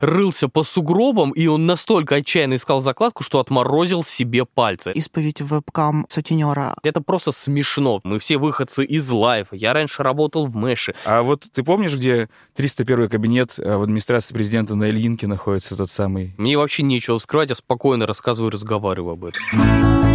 рылся по сугробам, и он настолько отчаянно искал закладку, что отморозил себе пальцы. Исповедь вебкам сутенера. Это просто смешно. Мы все выходцы из лайфа. Я раньше работал в Мэше. А вот ты помнишь, где 301 кабинет э, в администрации президента на Ильинке находится тот самый? Мне вообще нечего скрывать, я спокойно рассказываю и разговариваю об этом.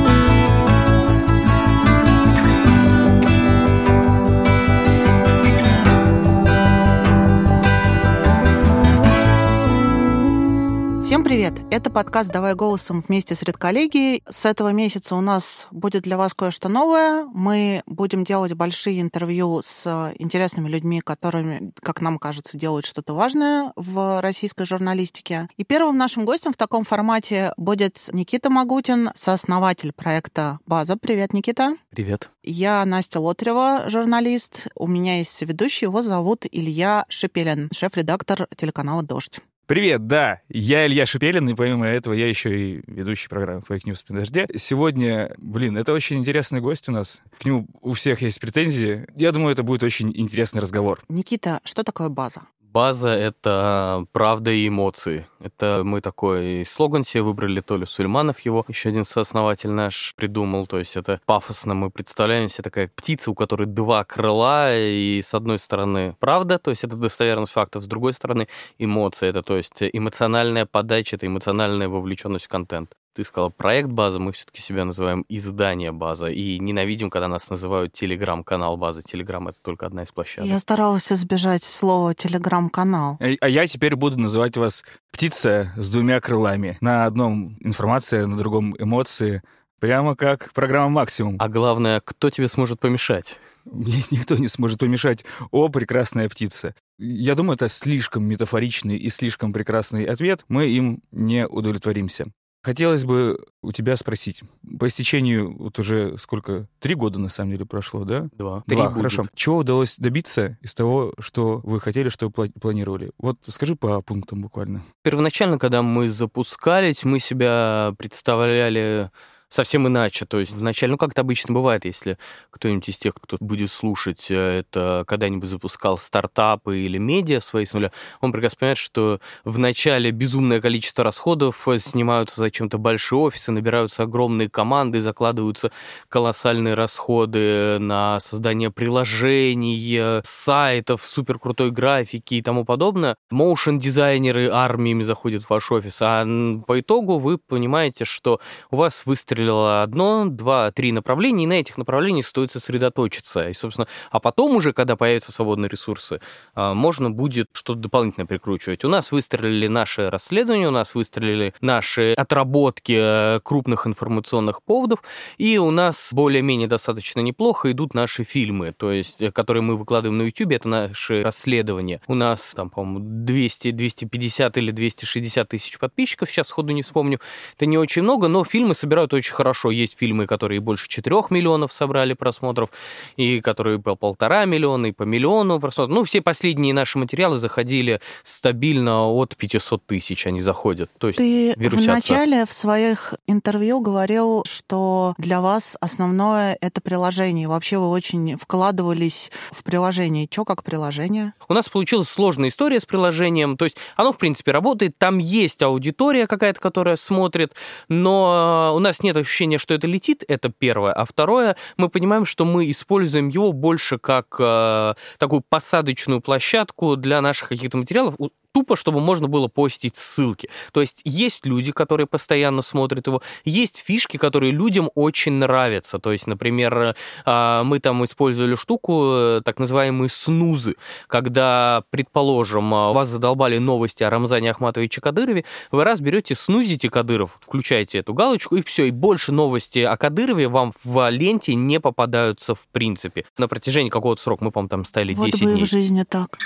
Привет! Это подкаст «Давай голосом» вместе с редколлегией. С этого месяца у нас будет для вас кое-что новое. Мы будем делать большие интервью с интересными людьми, которыми, как нам кажется, делают что-то важное в российской журналистике. И первым нашим гостем в таком формате будет Никита Магутин, сооснователь проекта «База». Привет, Никита! Привет. Я Настя Лотарева, журналист. У меня есть ведущий, его зовут Илья Шепелин, шеф-редактор телеканала «Дождь». Привет, да, я Илья Шепелин, и помимо этого я еще и ведущий программы Fake News на дожде. Сегодня, блин, это очень интересный гость у нас. К нему у всех есть претензии. Я думаю, это будет очень интересный разговор. Никита, что такое база? База — это правда и эмоции. Это мы такой слоган себе выбрали, то ли Сульманов его, еще один сооснователь наш придумал. То есть это пафосно мы представляем себе такая птица, у которой два крыла, и с одной стороны правда, то есть это достоверность фактов, с другой стороны эмоции, это то есть эмоциональная подача, это эмоциональная вовлеченность в контент ты сказал проект база, мы все-таки себя называем издание база и ненавидим, когда нас называют телеграм-канал база. Телеграм это только одна из площадок. Я старалась избежать слова телеграм-канал. А, а я теперь буду называть вас птица с двумя крылами. На одном информация, на другом эмоции. Прямо как программа «Максимум». А главное, кто тебе сможет помешать? Мне никто не сможет помешать. О, прекрасная птица. Я думаю, это слишком метафоричный и слишком прекрасный ответ. Мы им не удовлетворимся. Хотелось бы у тебя спросить. По истечению вот уже сколько? Три года, на самом деле, прошло, да? Два. Два, Три хорошо. Будет. Чего удалось добиться из того, что вы хотели, что вы планировали? Вот скажи по пунктам буквально. Первоначально, когда мы запускались, мы себя представляли совсем иначе. То есть вначале, ну, как это обычно бывает, если кто-нибудь из тех, кто будет слушать, э, это когда-нибудь запускал стартапы или медиа свои с нуля, он прекрасно понимает, что вначале безумное количество расходов, э, снимаются зачем-то большие офисы, набираются огромные команды, закладываются колоссальные расходы на создание приложений, сайтов, суперкрутой графики и тому подобное. Моушен-дизайнеры армиями заходят в ваш офис, а по итогу вы понимаете, что у вас выстрелили выстрелило одно, два, три направления, и на этих направлениях стоит сосредоточиться. И, собственно, а потом уже, когда появятся свободные ресурсы, а, можно будет что-то дополнительно прикручивать. У нас выстрелили наши расследования, у нас выстрелили наши отработки э, крупных информационных поводов, и у нас более-менее достаточно неплохо идут наши фильмы, то есть, э, которые мы выкладываем на YouTube, это наши расследования. У нас там, по-моему, 200, 250 или 260 тысяч подписчиков, сейчас сходу не вспомню. Это не очень много, но фильмы собирают очень очень хорошо. Есть фильмы, которые больше 4 миллионов собрали просмотров, и которые по полтора миллиона, и по миллиону просмотров. Ну, все последние наши материалы заходили стабильно от 500 тысяч, они заходят. То есть Ты вначале в своих интервью говорил, что для вас основное это приложение. Вообще вы очень вкладывались в приложение. Что как приложение? У нас получилась сложная история с приложением. То есть оно, в принципе, работает. Там есть аудитория какая-то, которая смотрит, но у нас нет нет ощущения, что это летит, это первое. А второе, мы понимаем, что мы используем его больше как э, такую посадочную площадку для наших каких-то материалов тупо, чтобы можно было постить ссылки. То есть есть люди, которые постоянно смотрят его, есть фишки, которые людям очень нравятся. То есть, например, а, мы там использовали штуку, э, так называемые снузы, когда, предположим, а, вас задолбали новости о Рамзане Ахматовиче Кадырове, вы раз берете, snooze'ите Кадыров, включаете эту галочку, и все, и больше новости о Кадырове вам в ленте не попадаются в принципе. На протяжении какого-то срока, мы, по-моему, там ставили вот 10 бы дней. в жизни так.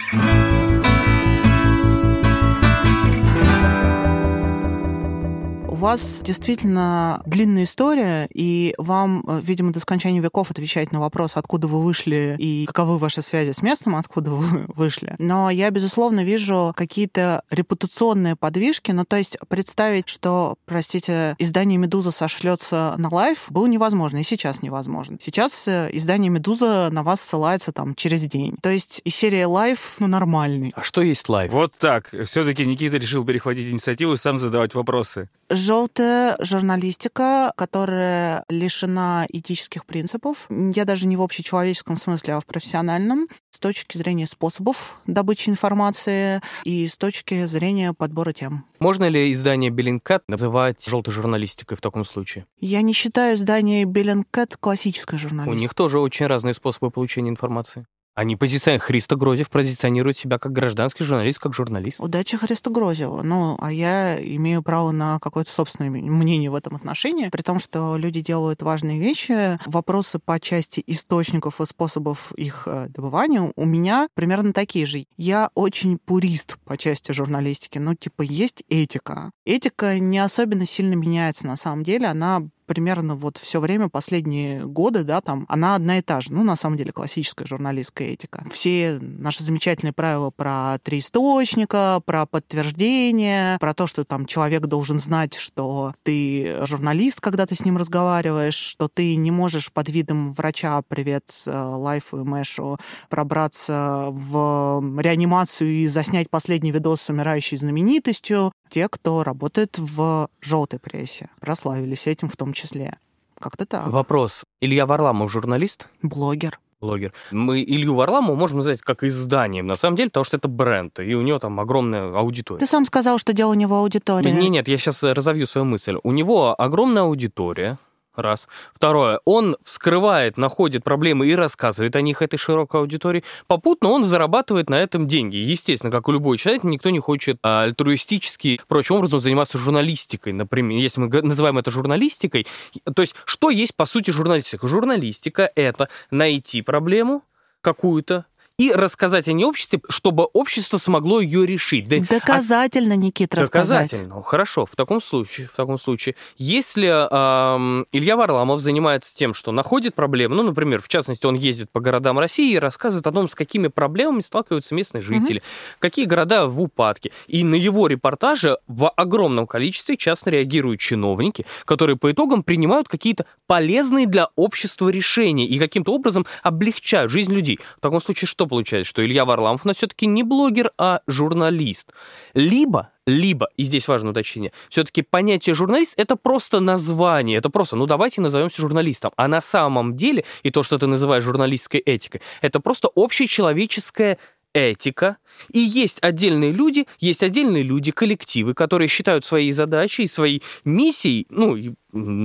Вас действительно длинная история, и вам, э, видимо, до скончания веков отвечать на вопрос, откуда вы вышли и каковы ваши связи с местом, откуда вы вышли. Но я, безусловно, вижу какие-то репутационные подвижки. Ну, то есть представить, что, простите, издание «Медуза» сошлется на Life, было невозможно, и сейчас невозможно. Сейчас э, издание «Медуза» на вас ссылается там через день. То есть и серия Life, ну, нормальный. А что есть Life? Вот так. Все-таки Никита решил перехватить инициативу и сам задавать вопросы. Желтая журналистика, которая лишена этических принципов. Я даже не в общечеловеческом смысле, а в профессиональном. С точки зрения способов добычи информации и с точки зрения подбора тем. Можно ли издание Bellingcat называть желтой журналистикой в таком случае? Я не считаю издание Bellingcat классической журналистикой. У них тоже очень разные способы получения информации. Они позиционируют, Христо Грозев позиционирует себя как гражданский журналист, как журналист. Удачи Христу Грозеву. Ну, а я имею право на какое-то собственное мнение в этом отношении, при том, что люди делают важные вещи. Вопросы по части источников и способов их э, добывания у меня примерно такие же. Я очень пурист по части журналистики. Ну, типа, есть этика. Этика не особенно сильно меняется на самом деле. Она примерно вот все время, последние годы, да, там, она одна и та же. Ну, на самом деле, классическая журналистская этика. Все наши замечательные правила про три источника, про подтверждение, про то, что там человек должен знать, что ты журналист, когда ты с ним разговариваешь, что ты не можешь под видом врача, привет, э, Лайфу и Мэшу, пробраться в реанимацию и заснять последний видос с умирающей знаменитостью. Те, кто работает в желтой прессе, прославились этим в том числе. Как-то так. Вопрос. Илья Варламов журналист? Блогер. Блогер. Мы Илью Варламова можем назвать как изданием, на самом деле, потому что это бренд, и у него там огромная аудитория. Ты сам сказал, что дело у него аудитория. Нет, нет, я сейчас разовью свою мысль. У него огромная аудитория, Раз. Второе. Он вскрывает, находит проблемы и рассказывает о них этой широкой аудитории. Попутно он зарабатывает на этом деньги. Естественно, как у любой человек, никто не хочет а, альтруистически, прочим образом, заниматься журналистикой. Например, если мы называем это журналистикой, то есть что есть по сути журналистика? Журналистика — это найти проблему, какую-то, и рассказать о ней обществе, чтобы общество смогло ее решить. Доказательно, а... Никит, рассказать. Доказательно. Ну, хорошо, в таком случае, в таком случае, если э, Илья Варламов занимается тем, что находит проблемы, ну, например, в частности, он ездит по городам России и рассказывает о том, с какими проблемами сталкиваются местные жители, угу. какие города в упадке. И на его репортаже в огромном количестве часто реагируют чиновники, которые по итогам принимают какие-то полезные для общества решения и каким-то образом облегчают жизнь людей. В таком случае, что получается, что Илья Варламов у нас все-таки не блогер, а журналист. Либо либо, и здесь важное уточнение, все-таки понятие журналист это просто название, это просто, ну давайте назовемся журналистом. А на самом деле, и то, что ты называешь журналистской этикой, это просто общечеловеческая этика, и есть отдельные люди, есть отдельные люди, коллективы, которые считают своей задачей, своей миссией, ну,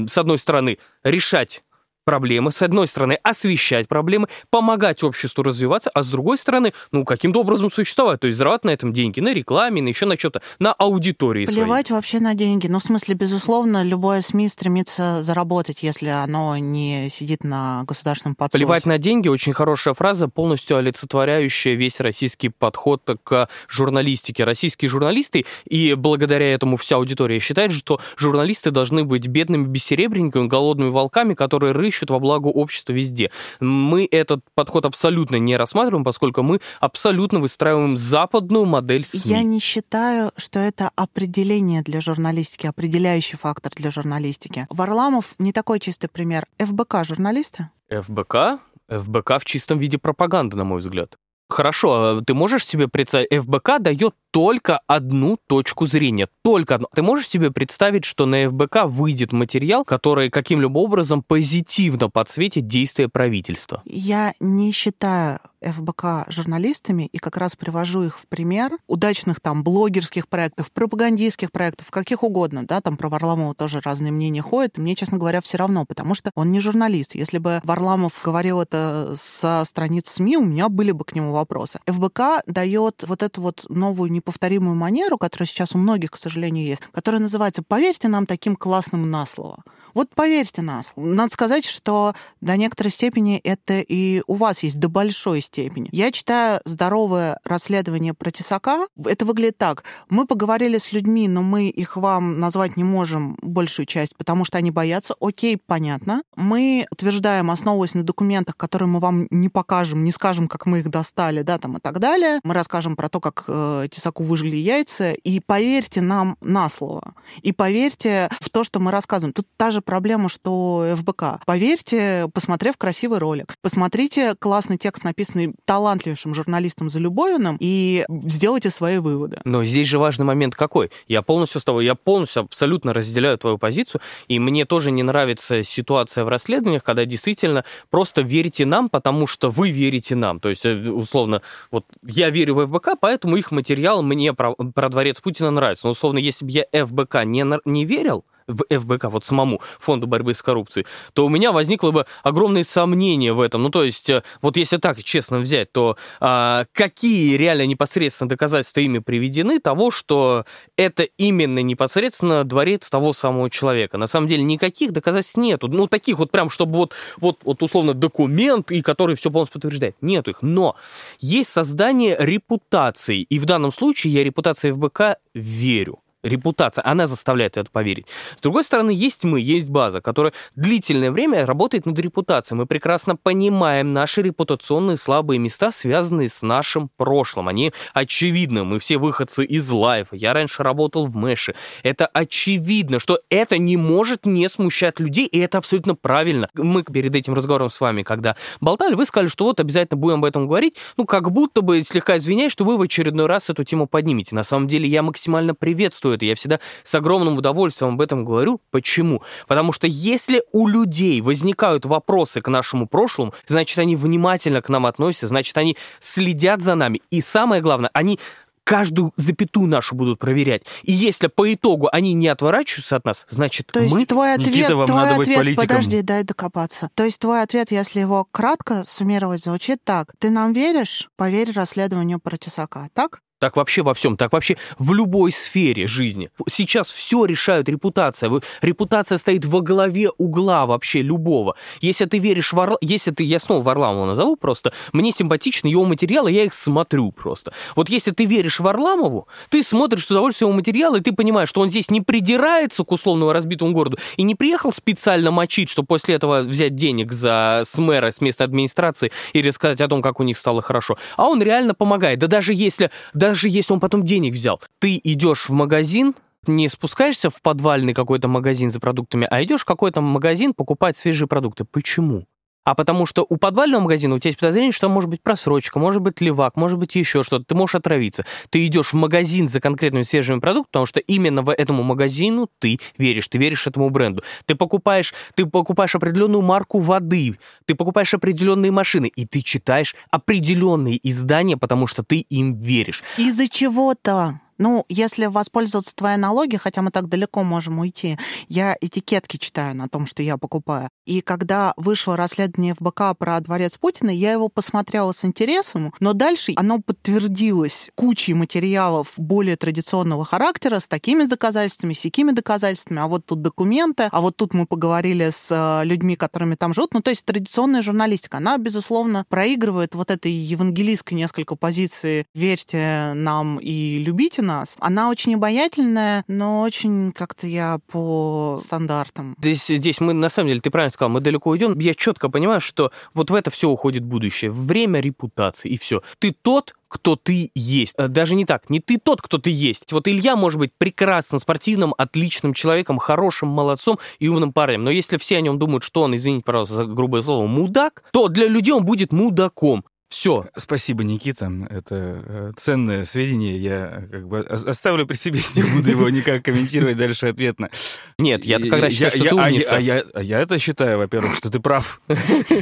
с одной стороны, решать проблемы, с одной стороны, освещать проблемы, помогать обществу развиваться, а с другой стороны, ну, каким-то образом существовать, то есть зарабатывать на этом деньги, на рекламе, на еще на что-то, на аудитории Плевать своей. вообще на деньги. Ну, в смысле, безусловно, любое СМИ стремится заработать, если оно не сидит на государственном подсосе. Плевать на деньги – очень хорошая фраза, полностью олицетворяющая весь российский подход к журналистике. Российские журналисты, и благодаря этому вся аудитория считает, что журналисты должны быть бедными бессеребренниками, голодными волками, которые рыщут ищут во благо общества везде. Мы этот подход абсолютно не рассматриваем, поскольку мы абсолютно выстраиваем западную модель СМИ. Я не считаю, что это определение для журналистики, определяющий фактор для журналистики. Варламов не такой чистый пример. ФБК журналисты? ФБК? ФБК в чистом виде пропаганды, на мой взгляд. Хорошо, а ты можешь себе представить, ФБК дает только одну точку зрения, только одну. Ты можешь себе представить, что на ФБК выйдет материал, который каким-либо образом позитивно подсветит действия правительства? Я не считаю ФБК журналистами и как раз привожу их в пример удачных там блогерских проектов, пропагандистских проектов, каких угодно, да, там про Варламова тоже разные мнения ходят, мне, честно говоря, все равно, потому что он не журналист. Если бы Варламов говорил это со страниц СМИ, у меня были бы к нему вопросы. ФБК дает вот эту вот новую неповторимую манеру, которая сейчас у многих, к сожалению, есть, которая называется «поверьте нам таким классным на слово». Вот поверьте нас. Надо сказать, что до некоторой степени это и у вас есть до большой степени степени. Я читаю здоровое расследование про Тесака. Это выглядит так. Мы поговорили с людьми, но мы их вам назвать не можем большую часть, потому что они боятся. Окей, понятно. Мы утверждаем, основываясь на документах, которые мы вам не покажем, не скажем, как мы их достали, да, там и так далее. Мы расскажем про то, как э, Тесаку выжили яйца. И поверьте нам на слово. И поверьте в то, что мы рассказываем. Тут та же проблема, что ФБК. Поверьте, посмотрев красивый ролик. Посмотрите классный текст, написанный талантливейшим журналистом Залюбовиным, и сделайте свои выводы. Но здесь же важный момент какой? Я полностью с тобой, я полностью абсолютно разделяю твою позицию, и мне тоже не нравится ситуация в расследованиях, когда действительно просто верите нам, потому что вы верите нам. То есть, э, условно, вот я верю в ФБК, поэтому их материал мне про, про дворец Путина нравится. Но, условно, если бы я ФБК не, не верил, в ФБК, вот самому Фонду борьбы с коррупцией, то у меня возникло бы огромное сомнение в этом. Ну, то есть, э, вот если так честно взять, то а, какие реально непосредственно доказательства ими приведены того, что это именно непосредственно дворец того самого человека? На самом деле никаких доказательств нету. Ну, таких вот прям, чтобы вот, вот, вот условно документ, и который все полностью подтверждает. Нету их. Но есть создание репутации. И в данном случае я репутации ФБК верю репутация, она заставляет это поверить. С другой стороны, есть мы, есть база, которая длительное время работает над репутацией. Мы прекрасно понимаем наши репутационные слабые места, связанные с нашим прошлым. Они очевидны. Мы все выходцы из лайфа. Я раньше работал в Мэше. Это очевидно, что это не может не смущать людей, и это абсолютно правильно. Мы перед этим разговором с вами, когда болтали, вы сказали, что вот обязательно будем об этом говорить. Ну, как будто бы слегка извиняюсь, что вы в очередной раз эту тему поднимете. На самом деле, я максимально приветствую это. Я всегда с огромным удовольствием об этом говорю. Почему? Потому что если у людей возникают вопросы к нашему прошлому, значит, они внимательно к нам относятся, значит, они следят за нами. И самое главное, они каждую запятую нашу будут проверять. И если по итогу они не отворачиваются от нас, значит, То есть мы... твой ответ, Никита, вам твой надо быть ответ, политиком. подожди, дай докопаться. То есть твой ответ, если его кратко суммировать, звучит так. Ты нам веришь? Поверь расследованию про Тесака, так? Так вообще во всем, так вообще в любой сфере жизни. Сейчас все решают репутация. Репутация стоит во главе угла вообще любого. Если ты веришь в Орла... Если ты... Я снова Варламова назову просто. Мне симпатичны его материалы, я их смотрю просто. Вот если ты веришь Варламову, ты смотришь с удовольствием его материалы, и ты понимаешь, что он здесь не придирается к условному разбитому городу и не приехал специально мочить, чтобы после этого взять денег за с мэра, с местной администрации и рассказать о том, как у них стало хорошо. А он реально помогает. Да даже если, даже если он потом денег взял, ты идешь в магазин, не спускаешься в подвальный какой-то магазин за продуктами, а идешь в какой-то магазин покупать свежие продукты. Почему? А потому что у подвального магазина у тебя есть подозрение, что там может быть просрочка, может быть левак, может быть еще что-то, ты можешь отравиться. Ты идешь в магазин за конкретными свежими продуктами, потому что именно в этому магазину ты веришь, ты веришь этому бренду. Ты покупаешь, ты покупаешь определенную марку воды, ты покупаешь определенные машины, и ты читаешь определенные издания, потому что ты им веришь. Из-за чего-то. Ну, если воспользоваться твоей аналогией, хотя мы так далеко можем уйти, я этикетки читаю на том, что я покупаю. И когда вышло расследование ФБК про дворец Путина, я его посмотрела с интересом, но дальше оно подтвердилось кучей материалов более традиционного характера с такими доказательствами, с такими доказательствами, а вот тут документы, а вот тут мы поговорили с э, людьми, которыми там живут. Ну, то есть традиционная журналистика, она, безусловно, проигрывает вот этой евангелистской несколько позиции «верьте нам и любите нас». Она очень обаятельная, но очень как-то я по стандартам. Здесь, здесь мы, на самом деле, ты правильно сказал, мы далеко уйдем. Я четко понимаю, что вот в это все уходит будущее. Время репутации, и все. Ты тот, кто ты есть. Э, Даже не так, не ты тот, кто ты есть. Вот Илья может быть прекрасным, спортивным, отличным человеком, хорошим, молодцом и умным парнем. Но если все о нем думают, что он, извините, пожалуйста, за грубое слово, мудак, то для людей он будет мудаком. Все. Спасибо, Никита. Это э, ценное сведение. Я э, как бы ос- оставлю при себе, не буду его никак комментировать дальше ответно. Нет, я когда считаю, что я- ты а умница. А я, а я это считаю, во-первых, что ты прав.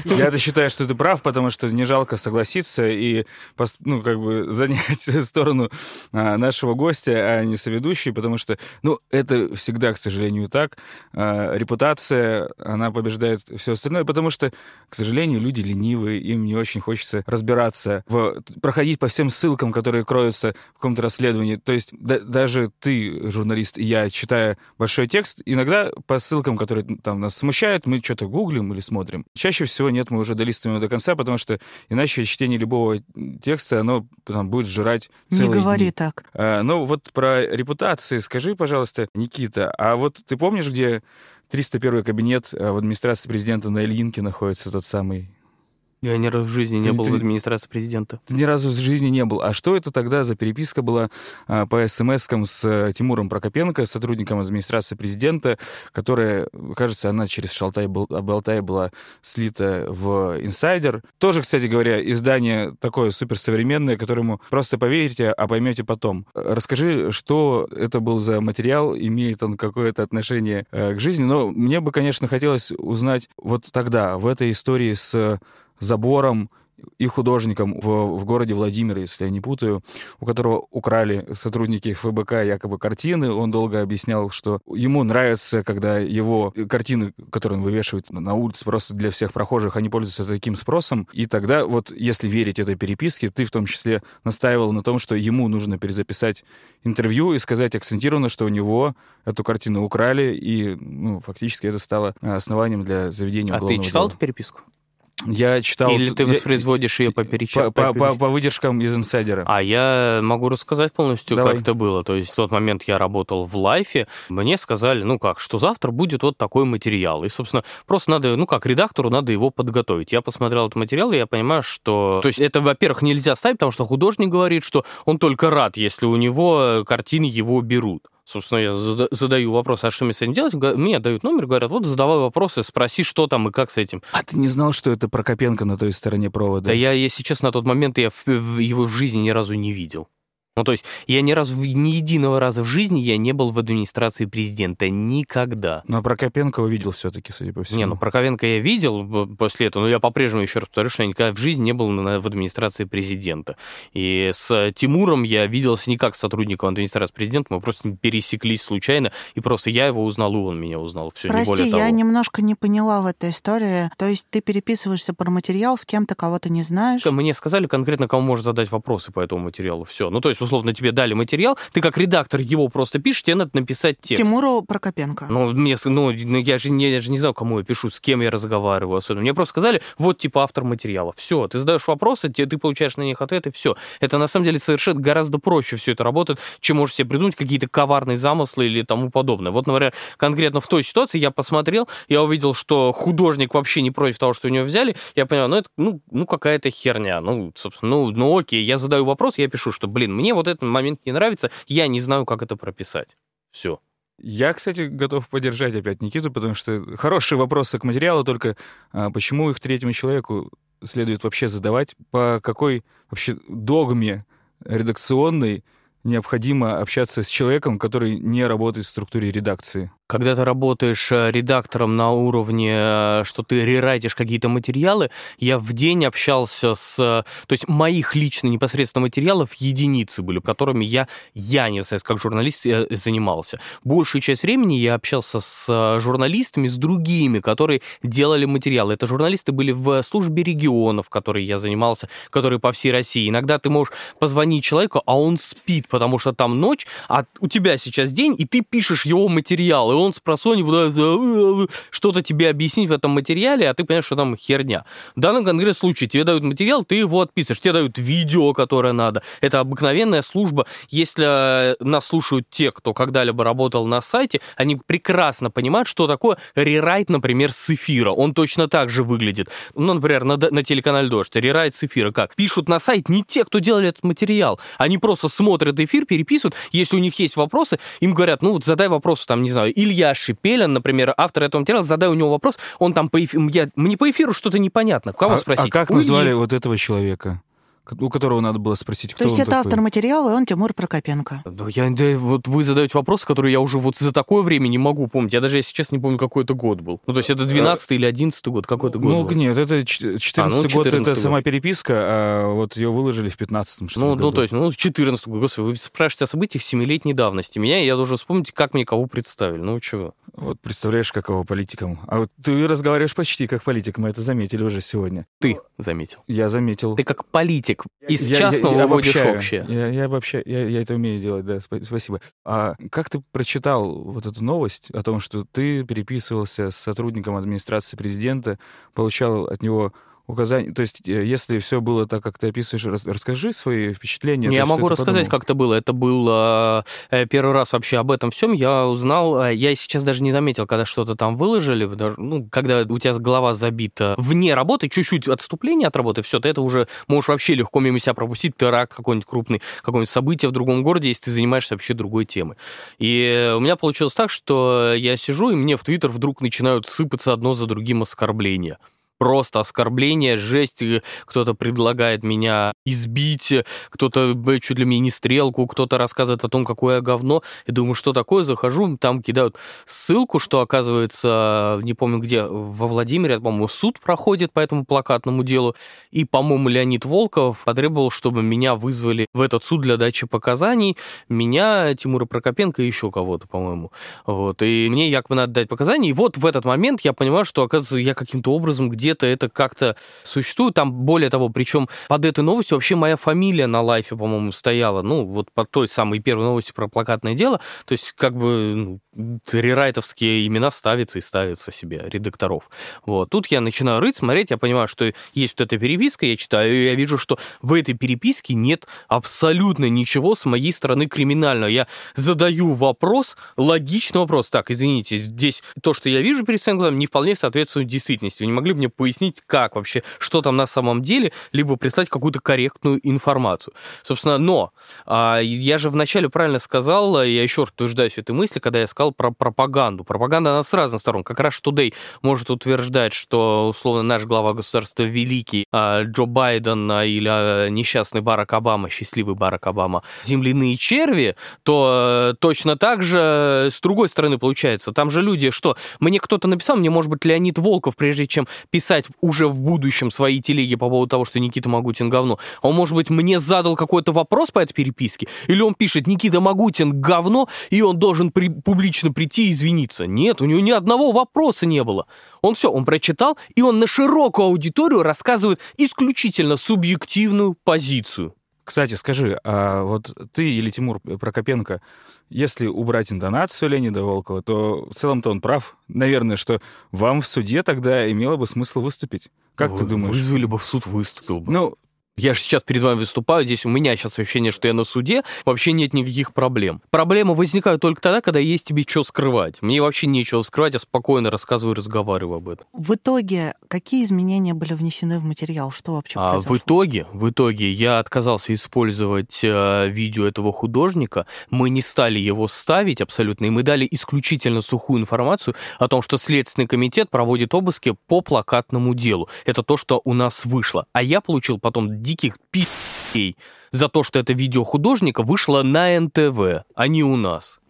Я это считаю, что ты прав, потому что не жалко согласиться и ну, как бы занять сторону а, нашего гостя, а не соведущей, потому что, ну, это всегда, к сожалению, так. А, Репутация, она побеждает все остальное, потому что, к сожалению, люди ленивые, им не очень хочется разбираться, в, проходить по всем ссылкам, которые кроются в каком-то расследовании. То есть да, даже ты, журналист, и я, читая большой текст, иногда по ссылкам, которые там нас смущают, мы что-то гуглим или смотрим. Чаще всего нет, мы уже долистываем до конца, потому что иначе чтение любого текста, оно там, будет жрать целые Не говори дни. так. А, ну вот про репутации скажи, пожалуйста, Никита, а вот ты помнишь, где 301 кабинет а, в администрации президента на Ильинке находится тот самый я ни разу в жизни не Ты- был ты- в администрации президента. Ты ни разу в жизни не был. А что это тогда за переписка была а, по смс-кам с э, Тимуром Прокопенко, сотрудником администрации президента, которая, кажется, она через Шалтай Бол- Болтай была слита в инсайдер. Тоже, кстати говоря, издание такое суперсовременное, которому просто поверите, а поймете потом. Расскажи, что это был за материал, имеет он какое-то отношение э, к жизни. Но мне бы, конечно, хотелось узнать вот тогда, в этой истории с забором и художником в, в городе Владимир, если я не путаю, у которого украли сотрудники ФБК якобы картины. Он долго объяснял, что ему нравится, когда его картины, которые он вывешивает на улице просто для всех прохожих, они пользуются таким спросом. И тогда вот, если верить этой переписке, ты в том числе настаивал на том, что ему нужно перезаписать интервью и сказать акцентированно, что у него эту картину украли, и ну, фактически это стало основанием для заведения А ты уголовного читал дела. эту переписку? Я читал... Или ты я- воспроизводишь ее по переча- по- по- по- по выдержкам из инсайдера. А я могу рассказать полностью, Давай. как это было. То есть в тот момент я работал в лайфе, мне сказали, ну как, что завтра будет вот такой материал. И, собственно, просто надо, ну как, редактору надо его подготовить. Я посмотрел этот материал, и я понимаю, что... То есть это, во-первых, нельзя ставить, потому что художник говорит, что он только рад, если у него картины его берут. Собственно, я зада- задаю вопрос, а что мне с этим делать? Мне дают номер, говорят, вот задавай вопросы, спроси, что там и как с этим. А ты не знал, что это Прокопенко на той стороне провода? Да я, если честно, на тот момент я в- в его жизни ни разу не видел. Ну, то есть я ни разу, в- ни единого раза в жизни я не был в администрации президента. Никогда. Но Прокопенко увидел все-таки, судя по всему. Не, ну Проковенко я видел после этого, но я по-прежнему еще раз повторю, что я никогда в жизни не был на- в администрации президента. И с Тимуром я виделся не как с сотрудником администрации президента, мы просто пересеклись случайно, и просто я его узнал, и он меня узнал. Все, не Прости, более того. я немножко не поняла в этой истории. То есть ты переписываешься про материал с кем-то, кого ты не знаешь. Мне сказали конкретно, кому можешь задать вопросы по этому материалу. Все. Ну, то есть, условно, тебе дали материал, ты как редактор его просто пишешь, тебе надо написать текст. Тимуру Прокопенко. Ну, мне, ну, ну, я же, не, я же не знаю, кому я пишу, с кем я разговариваю особенно. Мне просто сказали, вот, типа, автор материала. Все, ты задаешь вопросы, те- ты получаешь на них ответы, все. Это, на самом деле, совершенно гораздо проще все это работает, чем можешь себе придумать какие-то коварные замыслы или тому подобное. Вот, например, конкретно в той ситуации я посмотрел, я увидел, что художник вообще не против того, что у него взяли, я понял, ну, это, ну, ну какая-то херня. Ну, собственно, ну, ну, окей, я задаю вопрос, я пишу, что, блин, мне вот этот момент не нравится, я не знаю, как это прописать. Все. Я, кстати, готов поддержать опять Никиту, потому что хорошие вопросы к материалу, только а, почему их третьему человеку следует вообще задавать, по какой вообще догме редакционной необходимо общаться с человеком, который не работает в структуре редакции. Когда ты работаешь э, редактором на уровне, э, что ты рерайтишь какие-то материалы, я в день общался с... э, То есть моих лично непосредственно материалов единицы были, которыми я, я не знаю, как журналист занимался. Большую часть времени я общался с журналистами, с другими, которые делали материалы. Это журналисты были в службе регионов, которой я занимался, которые по всей России. Иногда ты можешь позвонить человеку, а он спит, потому что там ночь, а у тебя сейчас день, и ты пишешь его материал, и он с просони пытается что-то тебе объяснить в этом материале, а ты понимаешь, что там херня. В данном конкретном случае тебе дают материал, ты его отписываешь, тебе дают видео, которое надо. Это обыкновенная служба. Если э, нас слушают те, кто когда-либо работал на сайте, они прекрасно понимают, что такое рерайт, например, с эфира. Он точно так же выглядит. Ну, например, на, на телеканале «Дождь». Рерайт с эфира как? Пишут на сайт не те, кто делали этот материал. Они просто смотрят эфир, переписывают. Если у них есть вопросы, им говорят, ну вот задай вопрос, там, не знаю, Илья Шипелин, например, автор этого материала, задай у него вопрос, он там по эфиру, я, мне по эфиру что-то непонятно. Кого а, спросить? а как У Ильи. назвали вот этого человека? У которого надо было спросить, кто То есть он это такой. автор материала, и он Тимур Прокопенко. Да, я, да, вот вы задаете вопросы, которые я уже вот за такое время не могу помнить. Я даже, если честно, не помню, какой это год был. Ну, то есть это 12 или 11 год, какой это год Ну, был? нет, это 14 А, ну, год, 14 это год. сама переписка, а вот ее выложили в 15 что Ну, ну, то есть, ну, 14 год, господи, вы спрашиваете о событиях семилетней давности. Меня, и я должен вспомнить, как мне кого представили. Ну, чего? Вот представляешь, какого политиком. А вот ты разговариваешь почти как политик, мы это заметили уже сегодня. Ты заметил. Я заметил. Ты как политик из Я- я- частного я выводишь обобщаю. общее. Я, я вообще, я, я это умею делать, да, спа- спасибо. А как ты прочитал вот эту новость о том, что ты переписывался с сотрудником администрации президента, получал от него указания? То есть, э, если все было так, как ты описываешь, рас- расскажи свои впечатления. Я то, что могу рассказать, подумал. как это было. Это был э, первый раз вообще об этом всем. Я узнал, э, я сейчас даже не заметил, когда что-то там выложили, ну, когда у тебя голова забита вне работы, чуть-чуть отступление от работы, все, ты это уже можешь вообще легко мимо себя пропустить, теракт какой-нибудь крупный, какое-нибудь событие в другом городе, если ты занимаешься вообще другой темой. И у меня получилось так, что я сижу, и мне в Твиттер вдруг начинают сыпаться одно за другим оскорбления просто оскорбление, жесть, кто-то предлагает меня избить, кто-то чуть ли мне не стрелку, кто-то рассказывает о том, какое я говно. И думаю, что такое, захожу, там кидают ссылку, что, оказывается, не помню где, во Владимире, по-моему, суд проходит по этому плакатному делу, и, по-моему, Леонид Волков потребовал, чтобы меня вызвали в этот суд для дачи показаний, меня, Тимура Прокопенко и еще кого-то, по-моему. Вот, и мне якобы надо дать показания, и вот в этот момент я понимаю, что, оказывается, я каким-то образом где-то это как-то существует, там, более того, причем под этой новостью вообще моя фамилия на лайфе, по-моему, стояла, ну, вот под той самой первой новостью про плакатное дело, то есть, как бы, ну, рерайтовские имена ставятся и ставятся себе, редакторов. Вот, тут я начинаю рыть, смотреть, я понимаю, что есть вот эта переписка, я читаю, и я вижу, что в этой переписке нет абсолютно ничего с моей стороны криминального. Я задаю вопрос, логичный вопрос. Так, извините, здесь то, что я вижу перед глазом, не вполне соответствует действительности. Вы не могли бы мне пояснить, как вообще, что там на самом деле, либо прислать какую-то корректную информацию. Собственно, но а, я же вначале правильно сказал, я еще раз утверждаюсь этой мысли, когда я сказал про пропаганду. Пропаганда, она с разных сторон. Как раз Today может утверждать, что, условно, наш глава государства великий а, Джо Байден а, или а, несчастный Барак Обама, счастливый Барак Обама, земляные черви, то э, точно так же с другой стороны получается. Там же люди, что мне кто-то написал, мне, может быть, Леонид Волков, прежде чем писать уже в будущем свои телеги по поводу того, что Никита Магутин говно, он, может быть, мне задал какой-то вопрос по этой переписке, или он пишет, Никита Магутин говно, и он должен при- публично прийти и извиниться. Нет, у него ни одного вопроса не было. Он все, он прочитал, и он на широкую аудиторию рассказывает исключительно субъективную позицию. Кстати, скажи, а вот ты или Тимур Прокопенко, если убрать интонацию Леонида Волкова, то в целом-то он прав. Наверное, что вам в суде тогда имело бы смысл выступить. Как ты Вы- думаешь? Вызвали бы в суд, выступил бы. Ну, Я же сейчас перед вами выступаю, здесь у меня сейчас ощущение, что я на суде, вообще нет никаких проблем. Проблемы возникают только тогда, когда есть тебе что скрывать. Мне вообще нечего скрывать, я спокойно рассказываю и разговариваю об этом. В итоге, какие изменения были внесены в материал? Что вообще А произошло? в итоге, в итоге я отказался использовать э, видео этого художника, мы не стали его ставить абсолютно, и мы дали исключительно сухую информацию о том, что Следственный комитет проводит обыски по плакатному делу. Это то, что у нас вышло. А я получил потом диких пи***ей за то, что это видео художника вышло на НТВ, а не у нас.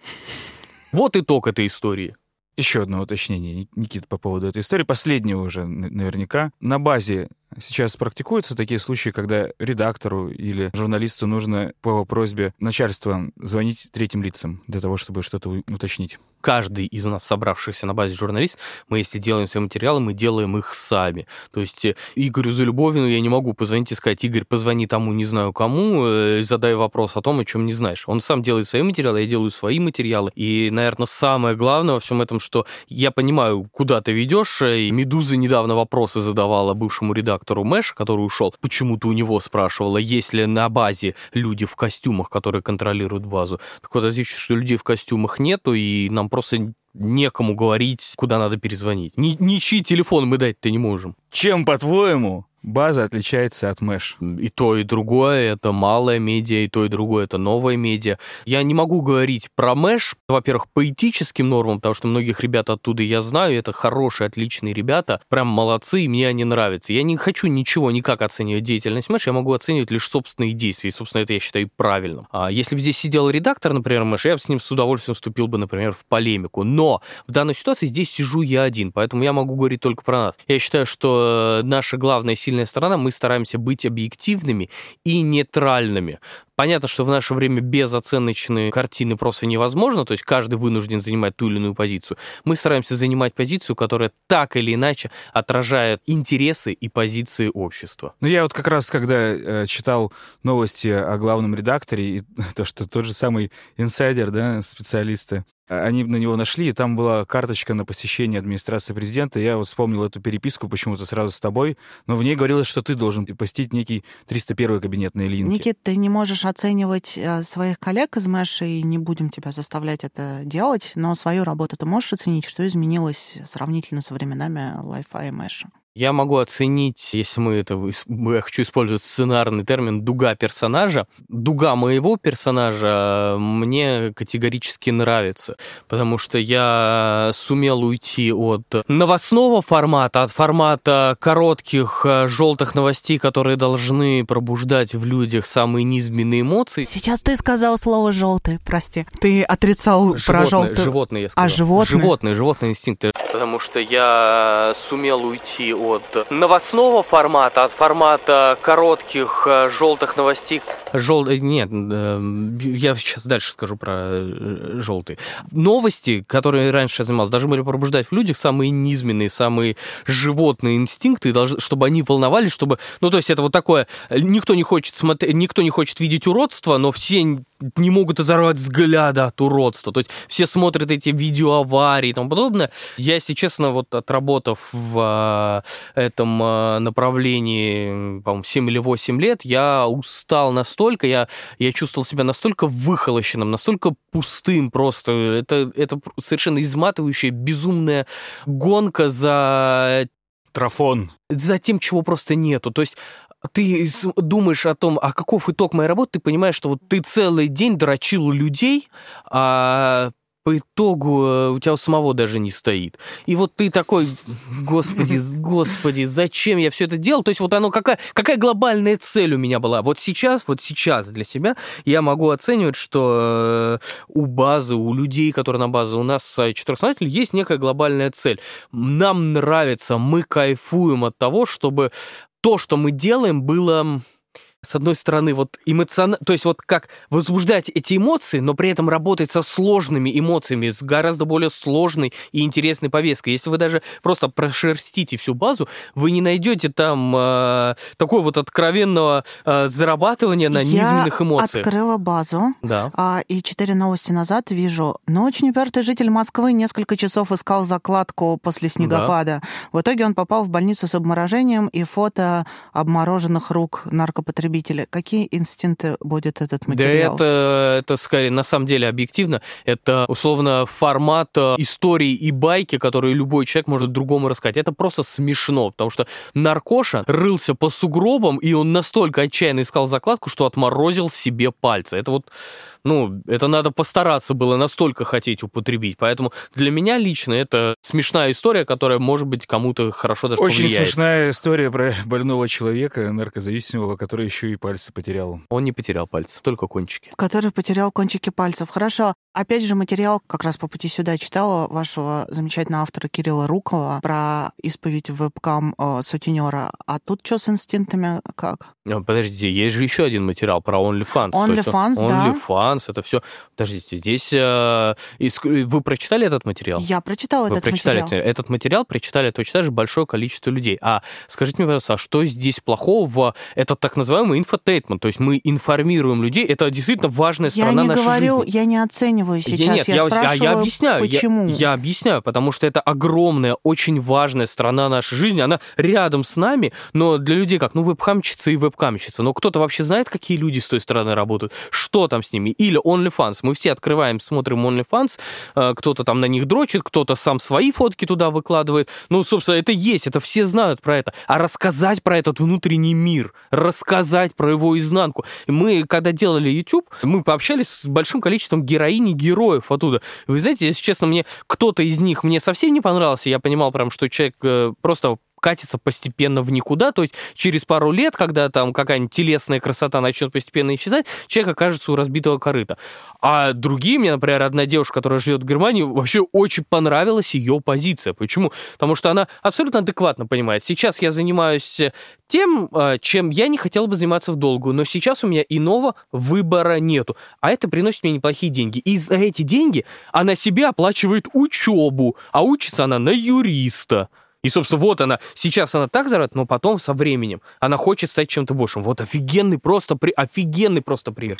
Вот итог этой истории. Еще одно уточнение, Ник- Никита, по поводу этой истории. Последнее уже наверняка. На базе сейчас практикуются такие случаи, когда редактору или журналисту нужно по просьбе начальства звонить третьим лицам для того, чтобы что-то уточнить. Каждый из нас, собравшихся на базе журналист, мы, если делаем свои материалы, мы делаем их сами. То есть э, Игорю Залюбовину я не могу позвонить и сказать, Игорь, позвони тому, не знаю кому, э, задай вопрос о том, о чем не знаешь. Он сам делает свои материалы, я делаю свои материалы. И, наверное, самое главное во всем этом, что я понимаю, куда ты ведешь. И Медуза недавно вопросы задавала бывшему редактору Мэш, который ушел. Почему-то у него спрашивала, есть ли на базе люди в костюмах, которые контролируют базу. Так вот, отвечу, что людей в костюмах нету, и нам просто некому говорить, куда надо перезвонить. Ни, ничьи телефон мы дать-то не можем. Чем, по-твоему, база отличается от Mesh? И то, и другое — это малая медиа, и то, и другое — это новая медиа. Я не могу говорить про Mesh, во-первых, по этическим нормам, потому что многих ребят оттуда я знаю, это хорошие, отличные ребята, прям молодцы, и мне они нравятся. Я не хочу ничего никак оценивать деятельность Mesh, я могу оценивать лишь собственные действия, и, собственно, это я считаю правильным. А если бы здесь сидел редактор, например, Mesh, я бы с ним с удовольствием вступил бы, например, в полемику. Но в данной ситуации здесь сижу я один, поэтому я могу говорить только про нас. Я считаю, что наша главная сильная сторона, мы стараемся быть объективными и нейтральными. Понятно, что в наше время безоценочные картины просто невозможно, то есть каждый вынужден занимать ту или иную позицию. Мы стараемся занимать позицию, которая так или иначе отражает интересы и позиции общества. Ну, я вот как раз, когда э, читал новости о главном редакторе, и то, что тот же самый инсайдер, да, специалисты, а, они на него нашли, и там была карточка на посещение администрации президента. Я вот вспомнил эту переписку почему-то сразу с тобой, но в ней говорилось, что ты должен посетить некий 301 кабинетный линки. Никит, ты не можешь оценивать э, своих коллег из Мэша, и не будем тебя заставлять это делать, но свою работу ты можешь оценить, что изменилось сравнительно со временами Wi-Fi и Мэша. Я могу оценить, если мы это, я хочу использовать сценарный термин, дуга персонажа. Дуга моего персонажа мне категорически нравится, потому что я сумел уйти от новостного формата, от формата коротких э, желтых новостей, которые должны пробуждать в людях самые низменные эмоции. Сейчас ты сказал слово желтый, прости. Ты отрицал животные, про желтый. Животные, я сказал. А, животные? Животные, животные инстинкты. Потому что я сумел уйти от новостного формата, от формата коротких э, желтых новостей. Жел... Нет, э, я сейчас дальше скажу про э, желтые. Новости, которые раньше я занимался, должны были пробуждать в людях самые низменные, самые животные инстинкты, чтобы они волновались, чтобы... Ну, то есть это вот такое... Никто не хочет смотреть, никто не хочет видеть уродство, но все не могут оторвать взгляда от уродства. То есть все смотрят эти видео аварии и тому подобное. Я, если честно, вот отработав в этом э, направлении, по-моему, 7 или 8 лет, я устал настолько, я, я чувствовал себя настолько выхолощенным, настолько пустым просто. Это, это совершенно изматывающая, безумная гонка за Трафон. за тем, чего просто нету. То есть ты думаешь о том, а каков итог моей работы, ты понимаешь, что вот ты целый день дрочил людей, а по итогу э, у тебя у самого даже не стоит. И вот ты такой, господи, господи, зачем я все это делал? То есть вот оно, какая, какая глобальная цель у меня была? Вот сейчас, вот сейчас для себя я могу оценивать, что э, у базы, у людей, которые на базе, у нас четырехсознателей, есть некая глобальная цель. Нам нравится, мы кайфуем от того, чтобы то, что мы делаем, было с одной стороны, вот эмоционально, то есть вот как возбуждать эти эмоции, но при этом работать со сложными эмоциями, с гораздо более сложной и интересной повесткой. Если вы даже просто прошерстите всю базу, вы не найдете там э, такой вот откровенного э, зарабатывания на Я низменных эмоциях. открыла базу, Да. а, и четыре новости назад вижу. Ночью упертый житель Москвы несколько часов искал закладку после снегопада. В итоге он попал в больницу с обморожением и фото обмороженных рук наркопотребителя. Какие инстинкты будет этот материал? Да это, это скорее, на самом деле, объективно, это условно формат э, истории и байки, которые любой человек может другому рассказать. Это просто смешно, потому что наркоша рылся по сугробам, и он настолько отчаянно искал закладку, что отморозил себе пальцы. Это вот, ну, это надо постараться было настолько хотеть употребить. Поэтому для меня лично это смешная история, которая, может быть, кому-то хорошо даже Очень повлияет. смешная история про больного человека, наркозависимого, который еще и пальцы потерял. Он не потерял пальцы, только кончики. который потерял кончики пальцев. Хорошо. Опять же, материал как раз по пути сюда читала вашего замечательного автора Кирилла Рукова про исповедь вебкам э, сутенера. А тут что с инстинктами как? А, Подождите, есть же еще один материал про OnlyFans. OnlyFans, да. OnlyFans, это все. Подождите, здесь э, иск- вы прочитали этот материал? Я прочитала Вы этот прочитали материал. это- этот материал, прочитали точно же большое количество людей. А скажите мне, пожалуйста, а что здесь плохого в этот так называемый инфотейтмент? То есть мы информируем людей, это действительно важная Я сторона не нашей говорю, жизни. я не оцениваю сейчас. Я, нет, я, а спрашиваю, я объясняю. я- почему. Я, объясняю, потому что это огромная, очень важная сторона нашей жизни. Она рядом с нами, но для людей как, ну, вебкамщица и вебкамщица. Но кто-то вообще знает, какие люди с той стороны работают, что там с ними. или OnlyFans. Мы все открываем, смотрим OnlyFans, э, кто-то там на них дрочит, кто-то сам свои фотки туда выкладывает. Ну, собственно, это есть, это все знают про это. А рассказать про этот внутренний мир, рассказать про его изнанку. Мы, когда делали YouTube, мы пообщались с большим количеством героинь и героев оттуда. Вы знаете, если честно, мне кто-то из них мне совсем не понравился. Я понимал прям, что человек э, просто катится постепенно в никуда, то есть через пару лет, когда там какая-нибудь телесная красота начнет постепенно исчезать, человек окажется у разбитого корыта. А другие, мне, например, одна девушка, которая живет в Германии, вообще очень понравилась ее позиция. Почему? Потому что она абсолютно адекватно понимает. Сейчас я занимаюсь тем, э, чем я не хотел бы заниматься в долгую, но сейчас у меня иного выбора нету. А это приносит мне неплохие деньги. И за эти деньги она себе оплачивает учебу, а учится она на юриста. И, собственно, вот она, сейчас она так зарабатывает, но потом со временем она хочет стать чем-то большим. Вот офигенный просто, при... офигенный просто привет.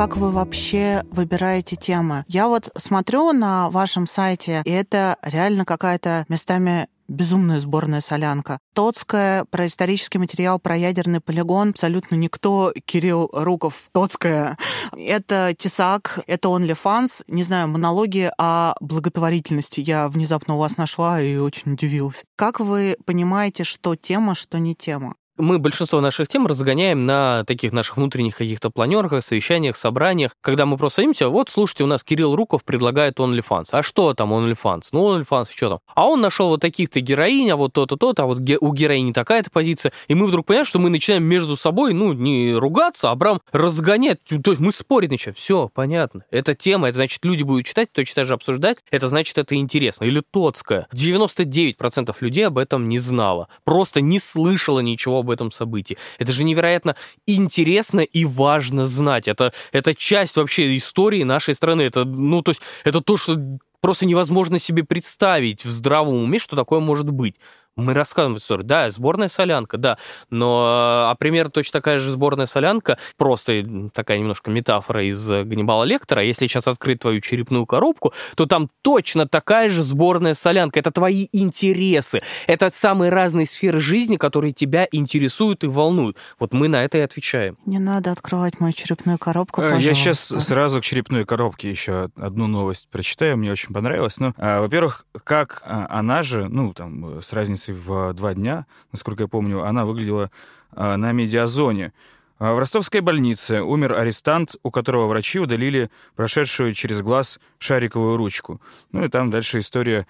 как вы вообще выбираете темы? Я вот смотрю на вашем сайте, и это реально какая-то местами безумная сборная солянка. Тоцкая про исторический материал, про ядерный полигон. Абсолютно никто. Кирилл Руков, Тоцкая. Это Тесак, это OnlyFans. Не знаю, монологи о благотворительности. Я внезапно у вас нашла и очень удивилась. Как вы понимаете, что тема, что не тема? Мы большинство наших тем разгоняем на таких наших внутренних каких-то планерках, совещаниях, собраниях, когда мы просто садимся, вот, слушайте, у нас Кирилл Руков предлагает OnlyFans. А что там OnlyFans? Ну, OnlyFans, что там? А он нашел вот таких-то героинь, а вот то-то, то-то, а вот у героини такая-то позиция. И мы вдруг понимаем, что мы начинаем между собой, ну, не ругаться, а прям разгонять. То есть мы спорить начинаем. Все, понятно. Это тема, это значит, люди будут читать, точно так же обсуждать. Это значит, это интересно. Или Тоцкая. 99% людей об этом не знало. Просто не слышало ничего об этом событии. Это же невероятно интересно и важно знать. Это, это часть вообще истории нашей страны. Это, ну, то есть, это то, что просто невозможно себе представить в здравом уме, что такое может быть. Мы рассказываем эту историю. Да, сборная солянка, да. Но, а пример точно такая же сборная солянка, просто такая немножко метафора из Ганнибала Лектора. Если сейчас открыть твою черепную коробку, то там точно такая же сборная солянка. Это твои интересы. Это самые разные сферы жизни, которые тебя интересуют и волнуют. Вот мы на это и отвечаем. Не надо открывать мою черепную коробку, э, пожалуйста. Я сейчас сразу к черепной коробке еще одну новость прочитаю. Мне очень понравилось. Ну, а, во-первых, как а, она же, ну, там, с разницей разницей в два дня, насколько я помню, она выглядела а, на медиазоне. А, в ростовской больнице умер арестант, у которого врачи удалили прошедшую через глаз шариковую ручку. Ну и там дальше история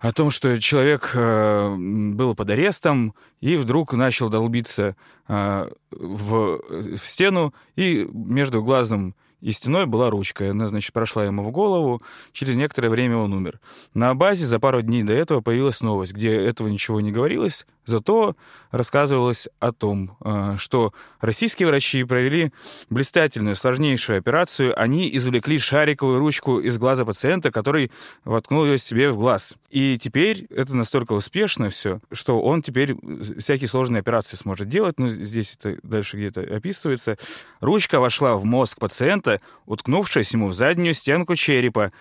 о том, что человек э, был под арестом и вдруг начал долбиться э, в, в стену, и между глазом и стеной была ручка. Она, значит, прошла ему в голову. Через некоторое время он умер. На базе за пару дней до этого появилась новость, где этого ничего не говорилось, зато рассказывалось о том, э, что российские врачи провели блистательную, сложнейшую операцию. Они извлекли шариковую ручку из глаза пациента, который воткнул ее себе в глаз. И теперь это настолько успешно все, что он теперь всякие сложные операции сможет делать. Ну, здесь это дальше где-то описывается. Ручка вошла в мозг пациента, уткнувшись ему в заднюю стенку черепа.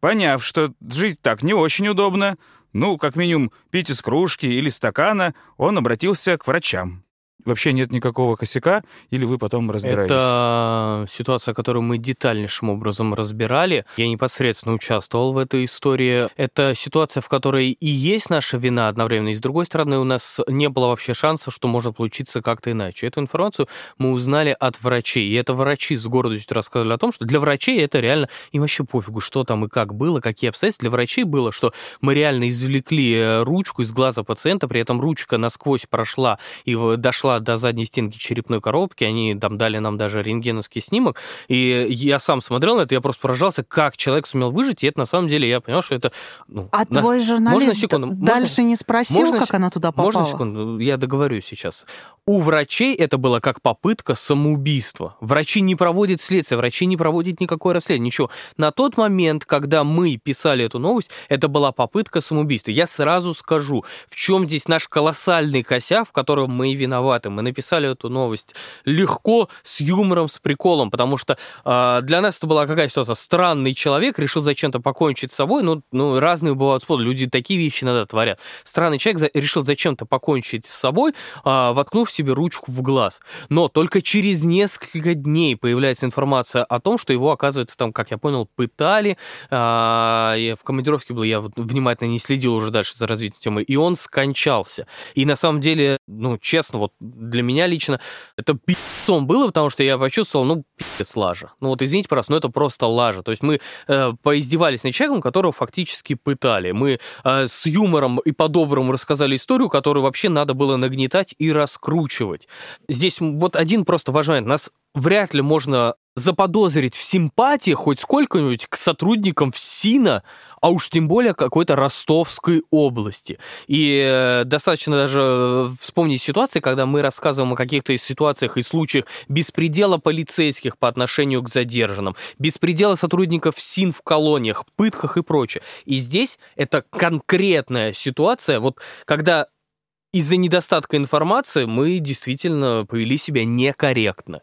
Поняв, что жить так не очень удобно, ну, как минимум, пить из кружки или стакана, он обратился к врачам вообще нет никакого косяка, или вы потом разбираетесь? Это ситуация, которую мы детальнейшим образом разбирали. Я непосредственно участвовал в этой истории. Это ситуация, в которой и есть наша вина одновременно, и с другой стороны у нас не было вообще шанса, что может получиться как-то иначе. Эту информацию мы узнали от врачей, и это врачи с гордостью рассказывали о том, что для врачей это реально, им вообще пофигу, что там и как было, какие обстоятельства. Для врачей было, что мы реально извлекли э, ручку из глаза пациента, при этом ручка насквозь прошла и дошла дошла до задней стенки черепной коробки, они там дали нам даже рентгеновский снимок, и я сам смотрел на это, я просто поражался, как человек сумел выжить, и это на самом деле, я понял, что это... Ну, а нас... твой журналист можно секунду? дальше можно... не спросил, можно... как она туда попала? Можно секунду? Я договорю сейчас. У врачей это было как попытка самоубийства. Врачи не проводят следствие, врачи не проводят никакое расследование, ничего. На тот момент, когда мы писали эту новость, это была попытка самоубийства. Я сразу скажу, в чем здесь наш колоссальный косяк, в котором мы виноваты виноваты. Мы написали эту новость легко, с юмором, с приколом, потому что э, для нас это была какая ситуация. Странный человек решил зачем-то покончить с собой. Ну, ну разные бывают способы. Люди такие вещи иногда творят. Странный человек за, решил зачем-то покончить с собой, э, воткнув себе ручку в глаз. Но только через несколько дней появляется информация о том, что его, оказывается, там, как я понял, пытали. Э, я в командировке был, я внимательно не следил уже дальше за развитием темы. И он скончался. И на самом деле, ну, честно, вот для меня лично это пи***цом было, потому что я почувствовал, ну, пи***ц лажа. Ну вот извините, просто, но это просто лажа. То есть мы э, поиздевались над человеком, которого фактически пытали. Мы э, с юмором и по-доброму рассказали историю, которую вообще надо было нагнетать и раскручивать. Здесь вот один просто важный момент. Нас вряд ли можно заподозрить в симпатии хоть сколько-нибудь к сотрудникам ФСИНа, а уж тем более какой-то Ростовской области. И э, достаточно даже вспомнить ситуации, когда мы рассказываем о каких-то ситуациях и случаях беспредела полицейских по отношению к задержанным, беспредела сотрудников ФСИН в колониях, пытках и прочее. И здесь это конкретная ситуация, вот когда из-за недостатка информации мы действительно повели себя некорректно.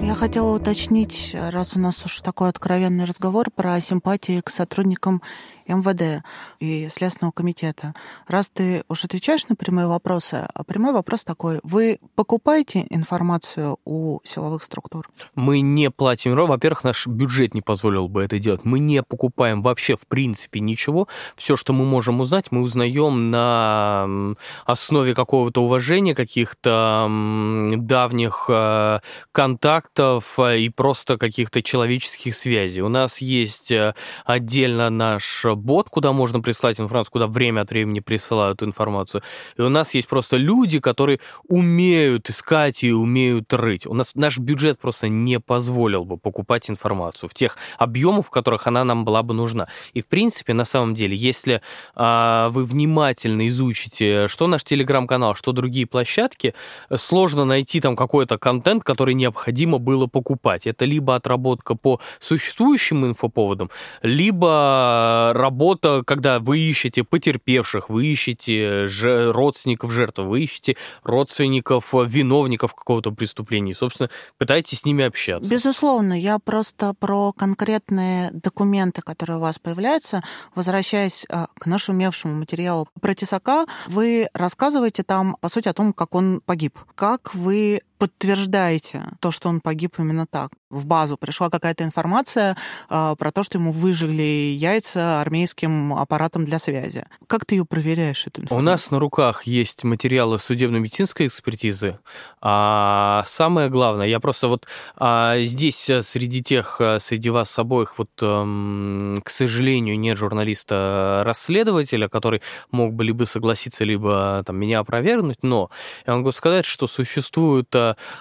Я хотела уточнить, раз у нас уж такой откровенный разговор про симпатии к сотрудникам МВД и Следственного комитета. Раз ты уж отвечаешь на прямые вопросы, а прямой вопрос такой. Вы покупаете информацию у силовых структур? Мы не платим. Во-первых, наш бюджет не позволил бы это делать. Мы не покупаем вообще в принципе ничего. Все, что мы можем узнать, мы узнаем на основе какого-то уважения, каких-то давних э, контактов э, и просто каких-то человеческих связей. У нас есть э, отдельно наш бот, куда можно прислать информацию, куда время от времени присылают информацию. И у нас есть просто люди, которые умеют искать и умеют рыть. У нас наш бюджет просто не позволил бы покупать информацию в тех объемах, в которых она нам была бы нужна. И в принципе, на самом деле, если а, вы внимательно изучите, что наш телеграм-канал, что другие площадки, сложно найти там какой-то контент, который необходимо было покупать. Это либо отработка по существующим инфоповодам, либо работа, когда вы ищете потерпевших, вы ищете родственников жертв, вы ищете родственников виновников какого-то преступления. И, собственно, пытаетесь с ними общаться. Безусловно, я просто про конкретные документы, которые у вас появляются, возвращаясь а, к нашумевшему материалу про Тесака, вы рассказываете там, по сути, о том, как он погиб. Как вы подтверждаете то, что он погиб именно так. В базу пришла какая-то информация э, про то, что ему выжили яйца армейским аппаратом для связи. Как ты ее проверяешь, эту информацию? У нас на руках есть материалы судебно-медицинской экспертизы. А самое главное, я просто вот а, здесь э, среди тех, э, среди вас обоих, вот, а, к сожалению, нет журналиста-расследователя, который мог бы либо согласиться, либо там, меня опровергнуть, но я могу сказать, что существуют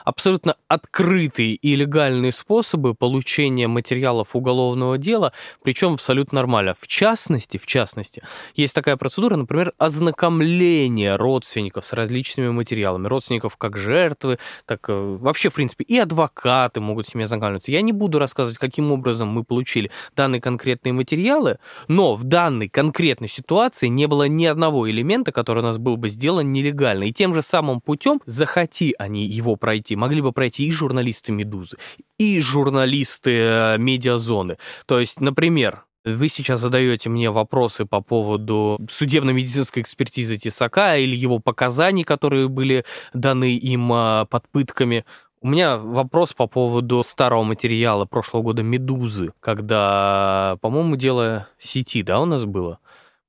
абсолютно открытые и легальные способы получения материалов уголовного дела, причем абсолютно нормально. В частности, в частности, есть такая процедура, например, ознакомление родственников с различными материалами. Родственников как жертвы, так э, вообще, в принципе, и адвокаты могут с ними ознакомиться. Я не буду рассказывать, каким образом мы получили данные конкретные материалы, но в данной конкретной ситуации не было ни одного элемента, который у нас был бы сделан нелегально. И тем же самым путем, захоти они его пройти, могли бы пройти и журналисты «Медузы», и журналисты э, «Медиазоны». То есть, например, вы сейчас задаете мне вопросы по поводу судебно-медицинской экспертизы Тесака или его показаний, которые были даны им э, под пытками. У меня вопрос по поводу старого материала прошлого года «Медузы», когда, по-моему, дело сети, да, у нас было?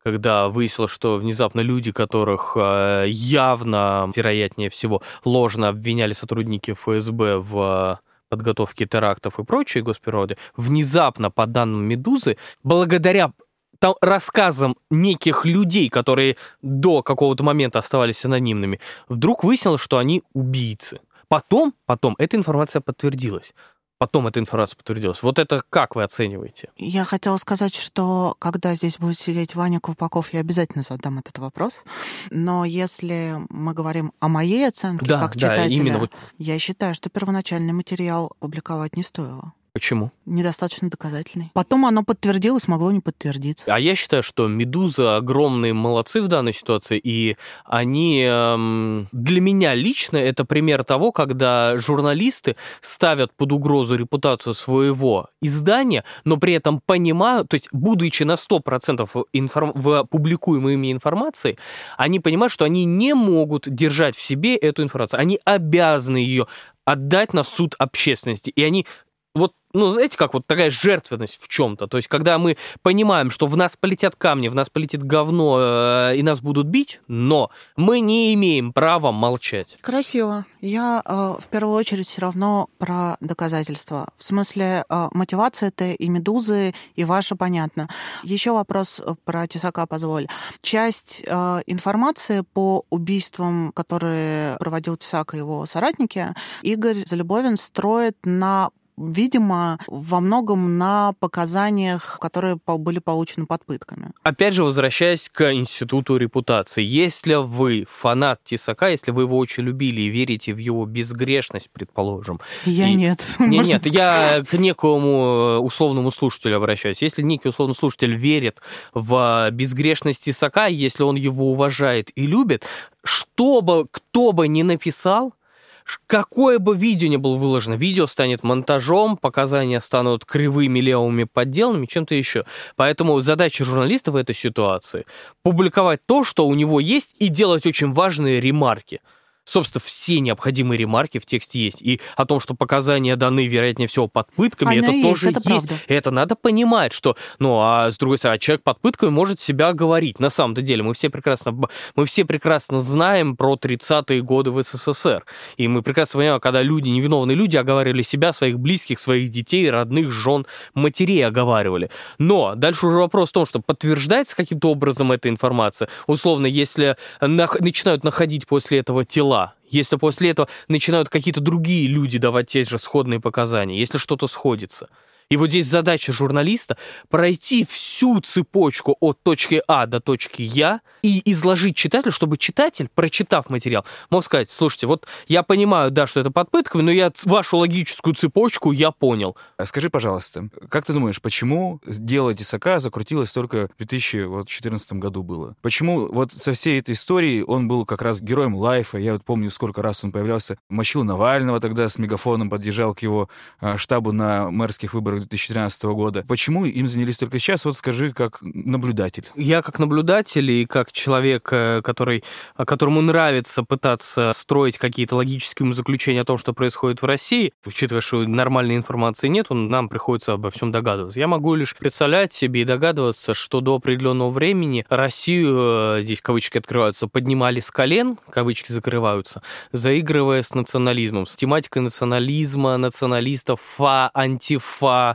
когда выяснилось, что внезапно люди, которых э, явно, вероятнее всего, ложно обвиняли сотрудники ФСБ в подготовке терактов и прочей госприроды, внезапно, по данным «Медузы», благодаря там, рассказам неких людей, которые до какого-то момента оставались анонимными, вдруг выяснилось, что они убийцы. Потом, потом эта информация подтвердилась потом эта информация подтвердилась. Вот это как вы оцениваете? Я хотела сказать, что когда здесь будет сидеть Ваня Купаков, я обязательно задам этот вопрос. Но если мы говорим о моей оценке, да, как да, читателя, именно я считаю, что первоначальный материал публиковать не стоило. Почему? Недостаточно доказательный. Потом оно подтвердилось, могло не подтвердиться. А я считаю, что «Медуза» огромные молодцы в данной ситуации, и они эм, для меня лично это пример того, когда журналисты ставят под угрозу репутацию своего издания, но при этом понимают, то есть будучи на 100% информ... в публикуемой ими информации, они понимают, что они не могут держать в себе эту информацию. Они обязаны ее отдать на суд общественности. И они вот ну, знаете, как вот такая жертвенность в чем-то. То есть, когда мы понимаем, что в нас полетят камни, в нас полетит говно, э, и нас будут бить, но мы не имеем права молчать. Красиво. Я э, в первую очередь все равно про доказательства. В смысле, э, мотивация это и медузы, и ваша понятно. Еще вопрос э, про Тесака, позволь. Часть э, информации по убийствам, которые проводил Тесак и его соратники, Игорь Залюбовин строит на видимо, во многом на показаниях, которые были получены под пытками. Опять же, возвращаясь к институту репутации. Если вы фанат Тесака, если вы его очень любили и верите в его безгрешность, предположим. Я и... нет. Нет, нет, я к некому условному слушателю обращаюсь. Если некий условный слушатель верит в безгрешность Тесака, если он его уважает и любит, что бы кто бы ни написал, какое бы видео ни было выложено, видео станет монтажом, показания станут кривыми, левыми подделанными, чем-то еще. Поэтому задача журналиста в этой ситуации публиковать то, что у него есть, и делать очень важные ремарки – собственно, все необходимые ремарки в тексте есть. И о том, что показания даны, вероятнее всего, под пытками, Она это есть, тоже это есть. правда. Это надо понимать, что, ну, а с другой стороны, человек под пытками может себя говорить. На самом-то деле, мы все прекрасно, мы все прекрасно знаем про 30-е годы в СССР. И мы прекрасно понимаем, когда люди, невиновные люди, оговаривали себя, своих близких, своих детей, родных, жен, матерей оговаривали. Но дальше уже вопрос в том, что подтверждается каким-то образом эта информация. Условно, если начинают находить после этого тела, если после этого начинают какие-то другие люди давать те же сходные показания, если что-то сходится – и вот здесь задача журналиста пройти всю цепочку от точки А до точки Я и изложить читателю, чтобы читатель, прочитав материал, мог сказать, слушайте, вот я понимаю, да, что это под пытками, но я вашу логическую цепочку я понял. А скажи, пожалуйста, как ты думаешь, почему дело Тесака закрутилось только в 2014 году было? Почему вот со всей этой историей он был как раз героем лайфа? Я вот помню, сколько раз он появлялся, мочил Навального тогда с мегафоном, подъезжал к его а, штабу на мэрских выборах выборах 2013 года. Почему им занялись только сейчас? Вот скажи, как наблюдатель. Я как наблюдатель и как человек, э, который, которому нравится пытаться строить какие-то логические заключения о том, что происходит в России, учитывая, что нормальной информации нет, нам приходится обо всем догадываться. Я могу лишь представлять себе и догадываться, что до определенного времени Россию, э, здесь кавычки открываются, поднимали с колен, кавычки закрываются, заигрывая с национализмом, с тематикой национализма, националистов, фа, антифа,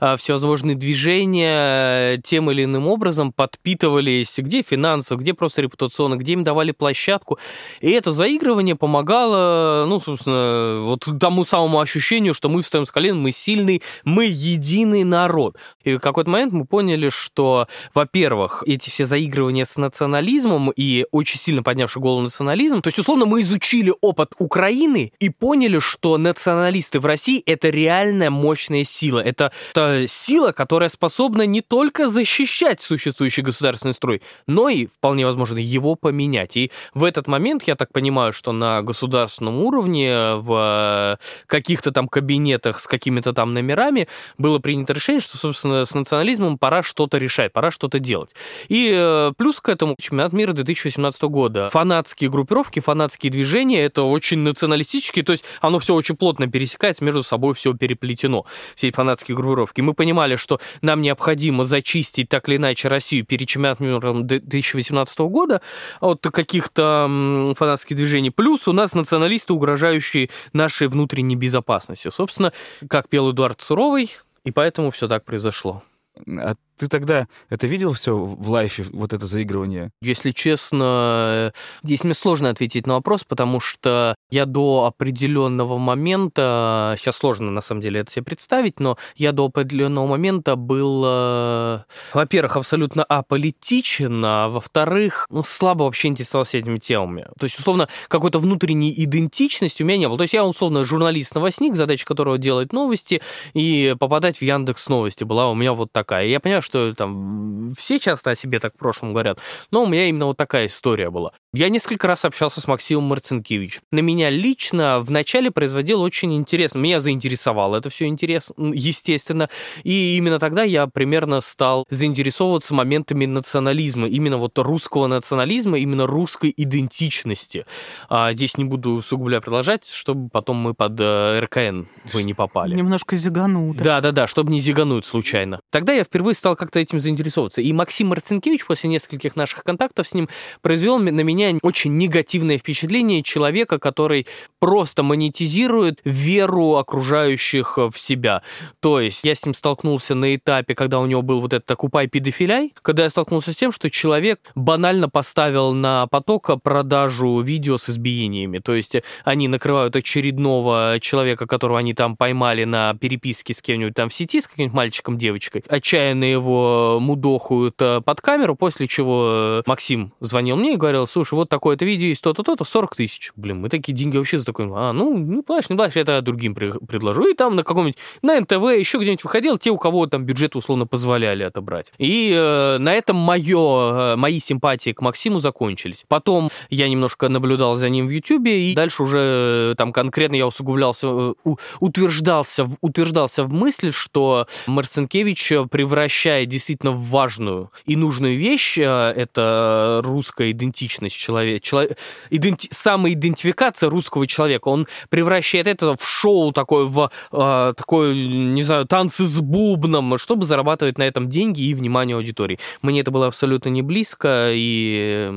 а, всевозможные движения э, тем или иным образом подпитывались где финансово, где просто репутационно, где им давали площадку. И это заигрывание помогало, ну, собственно, вот тому самому ощущению, что мы встаем с колен, мы сильный, мы единый народ. И в какой-то момент мы поняли, что, во-первых, эти все заигрывания с национализмом и очень сильно поднявший голову национализм, то есть, условно, мы изучили опыт Украины и поняли, что националисты в России — это реальная мощная сила, это это, это сила, которая способна не только защищать существующий государственный строй, но и, вполне возможно, его поменять. И в этот момент, я так понимаю, что на государственном уровне, в каких-то там кабинетах с какими-то там номерами было принято решение, что, собственно, с национализмом пора что-то решать, пора что-то делать. И э, плюс к этому чемпионат мира 2018 года. Фанатские группировки, фанатские движения, это очень националистические, то есть оно все очень плотно пересекается, между собой все переплетено. Все эти фанатские фанатские группировки. Мы понимали, что нам необходимо зачистить так или иначе Россию перед чемпионатом мира 2018 года от каких-то фанатских движений. Плюс у нас националисты, угрожающие нашей внутренней безопасности. Собственно, как пел Эдуард Суровый, и поэтому все так произошло. От Ты тогда это видел все в лайфе, вот это заигрывание? Если честно, здесь мне сложно ответить на вопрос, потому что я до определенного момента, сейчас сложно на самом деле это себе представить, но я до определенного момента был, э, во-первых, абсолютно аполитичен, а во-вторых, ну, слабо вообще интересовался этими темами. То есть, условно, какой-то внутренней идентичности у меня не было. То есть я, условно, журналист-новостник, задача которого делать новости и попадать в Яндекс Новости была у меня вот такая. И я понимаю, что там все часто о себе так в прошлом говорят, но у меня именно вот такая история была. Я несколько раз общался с Максимом Марцинкевичем. На меня лично вначале производил очень интересно. Меня заинтересовало это все интересно, естественно. И именно тогда я примерно стал заинтересовываться моментами национализма, именно вот русского национализма, именно русской идентичности. А здесь не буду усугубля продолжать, чтобы потом мы под э, РКН вы не попали. Немножко зиганул. Да, да, да, чтобы не зигануть случайно. Тогда я впервые стал как-то этим заинтересовываться. И Максим Марцинкевич после нескольких наших контактов с ним произвел на меня очень негативное впечатление человека, который просто монетизирует веру окружающих в себя. То есть я с ним столкнулся на этапе, когда у него был вот этот «Окупай педофиляй», когда я столкнулся с тем, что человек банально поставил на поток продажу видео с избиениями. То есть они накрывают очередного человека, которого они там поймали на переписке с кем-нибудь там в сети, с каким-нибудь мальчиком, девочкой, отчаянно его мудохают э, под камеру, после чего Максим звонил мне и говорил, слушай, вот такое-то видео есть, то-то, то-то, 40 тысяч. Блин, мы такие деньги вообще за такое, а, ну, не плачь, не плачь, это другим предложу. И там на каком-нибудь, на НТВ, еще где-нибудь выходил, те, у кого там бюджет условно позволяли отобрать. И э, на этом мое, э, мои симпатии к Максиму закончились. Потом я немножко наблюдал за ним в Ютубе, и дальше уже э, там конкретно я усугублялся, э, утверждался, утверждался в мысли, что Марцинкевич превращает действительно в важную и нужную вещь, это русская идентичность человек, человек иденти, самоидентификация русского человека, он превращает это в шоу такое, в э, такое, не знаю, танцы с бубном, чтобы зарабатывать на этом деньги и внимание аудитории. Мне это было абсолютно не близко, и,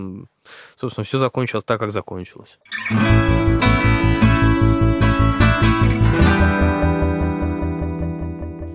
собственно, все закончилось так, как закончилось.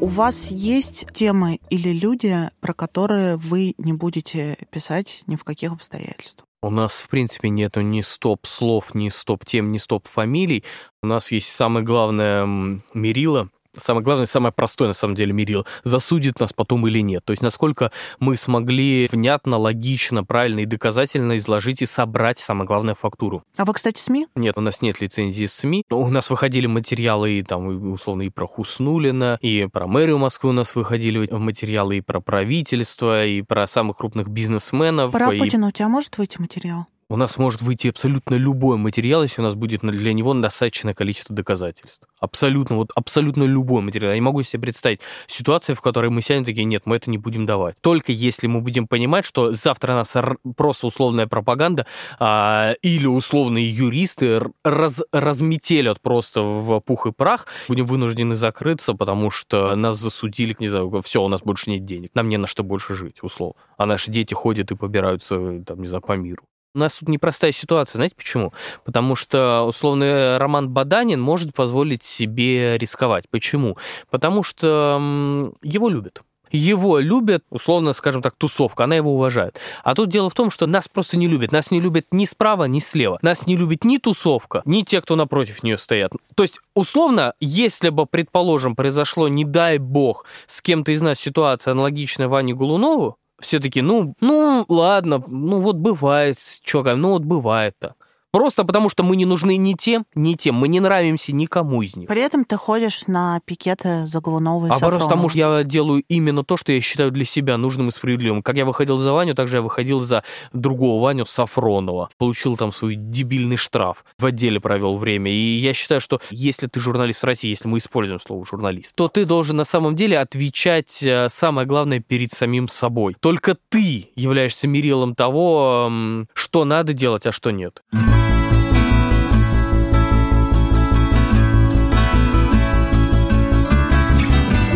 У вас есть темы или люди, про которые вы не будете писать ни в каких обстоятельствах? У нас, в принципе, нету ни стоп-слов, ни стоп-тем, ни стоп-фамилий. У нас есть самое главное мерило самое главное, самое простое, на самом деле, мерило, засудит нас потом или нет. То есть, насколько мы смогли внятно, логично, правильно и доказательно изложить и собрать, самое главное, фактуру. А вы, кстати, СМИ? Нет, у нас нет лицензии СМИ. У нас выходили материалы, и, там, условно, и про Хуснулина, и про мэрию Москвы у нас выходили материалы, и про правительство, и про самых крупных бизнесменов. Про и... Путина у тебя может выйти материал? У нас может выйти абсолютно любой материал, если у нас будет для него достаточное количество доказательств. Абсолютно, вот абсолютно любой материал. Я не могу себе представить ситуацию, в которой мы сядем такие, нет, мы это не будем давать. Только если мы будем понимать, что завтра нас просто условная пропаганда а, или условные юристы раз, разметелят просто в пух и прах, будем вынуждены закрыться, потому что нас засудили, не знаю, все, у нас больше нет денег, нам не на что больше жить, условно. А наши дети ходят и побираются, там, не знаю, по миру. У нас тут непростая ситуация, знаете почему? Потому что, условно, Роман Баданин может позволить себе рисковать. Почему? Потому что его любят его любят, условно, скажем так, тусовка, она его уважает. А тут дело в том, что нас просто не любят. Нас не любят ни справа, ни слева. Нас не любит ни тусовка, ни те, кто напротив нее стоят. То есть, условно, если бы, предположим, произошло, не дай бог, с кем-то из нас ситуация аналогичная Ване Голунову, все таки ну, ну, ладно, ну вот бывает, чё, ну вот бывает-то. Просто потому, что мы не нужны ни тем, ни тем. Мы не нравимся никому из них. При этом ты ходишь на пикеты за Голунова и А просто потому, что я делаю именно то, что я считаю для себя нужным и справедливым. Как я выходил за Ваню, так же я выходил за другого Ваню Сафронова. Получил там свой дебильный штраф. В отделе провел время. И я считаю, что если ты журналист в России, если мы используем слово журналист, то ты должен на самом деле отвечать э, самое главное перед самим собой. Только ты являешься мерилом того, что надо делать, а что нет. Mm-hmm.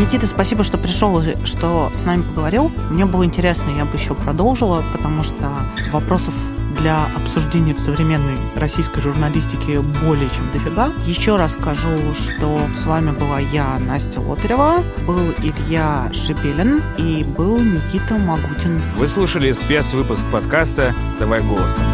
Никита, спасибо, что пришел что с нами поговорил. Мне было интересно, я бы еще продолжила, потому что вопросов для обсуждения в современной российской журналистике более чем дофига. Еще раз скажу, что с вами была я, Настя Лотарева, был Илья Шепелин и был Никита Магутин. Вы слушали спецвыпуск подкаста «Давай голосом».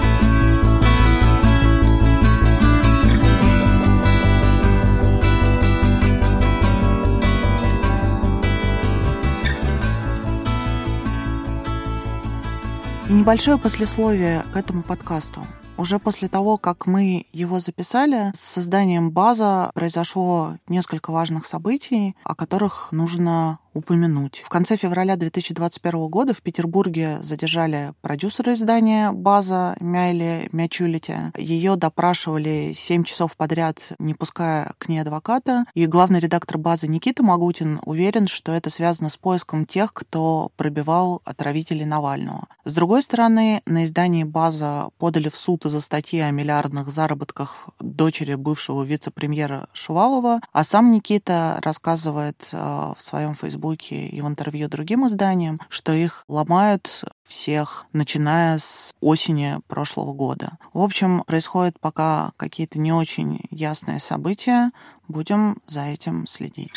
Небольшое послесловие к этому подкасту. Уже после того, как мы его записали, с созданием база произошло несколько важных событий, о которых нужно упомянуть. В конце февраля 2021 года в Петербурге задержали продюсера издания «База» Мяйли Мячулити. Ее допрашивали 7 часов подряд, не пуская к ней адвоката. И главный редактор «Базы» Никита Магутин уверен, что это связано с поиском тех, кто пробивал отравителей Навального. С другой стороны, на издании «База» подали в суд из-за статьи о миллиардных заработках дочери бывшего вице-премьера Шувалова, а сам Никита рассказывает э, в своем фейсбуке Фейсбуке и в интервью другим изданиям, что их ломают всех, начиная с осени прошлого года. В общем, происходят пока какие-то не очень ясные события. Будем за этим следить.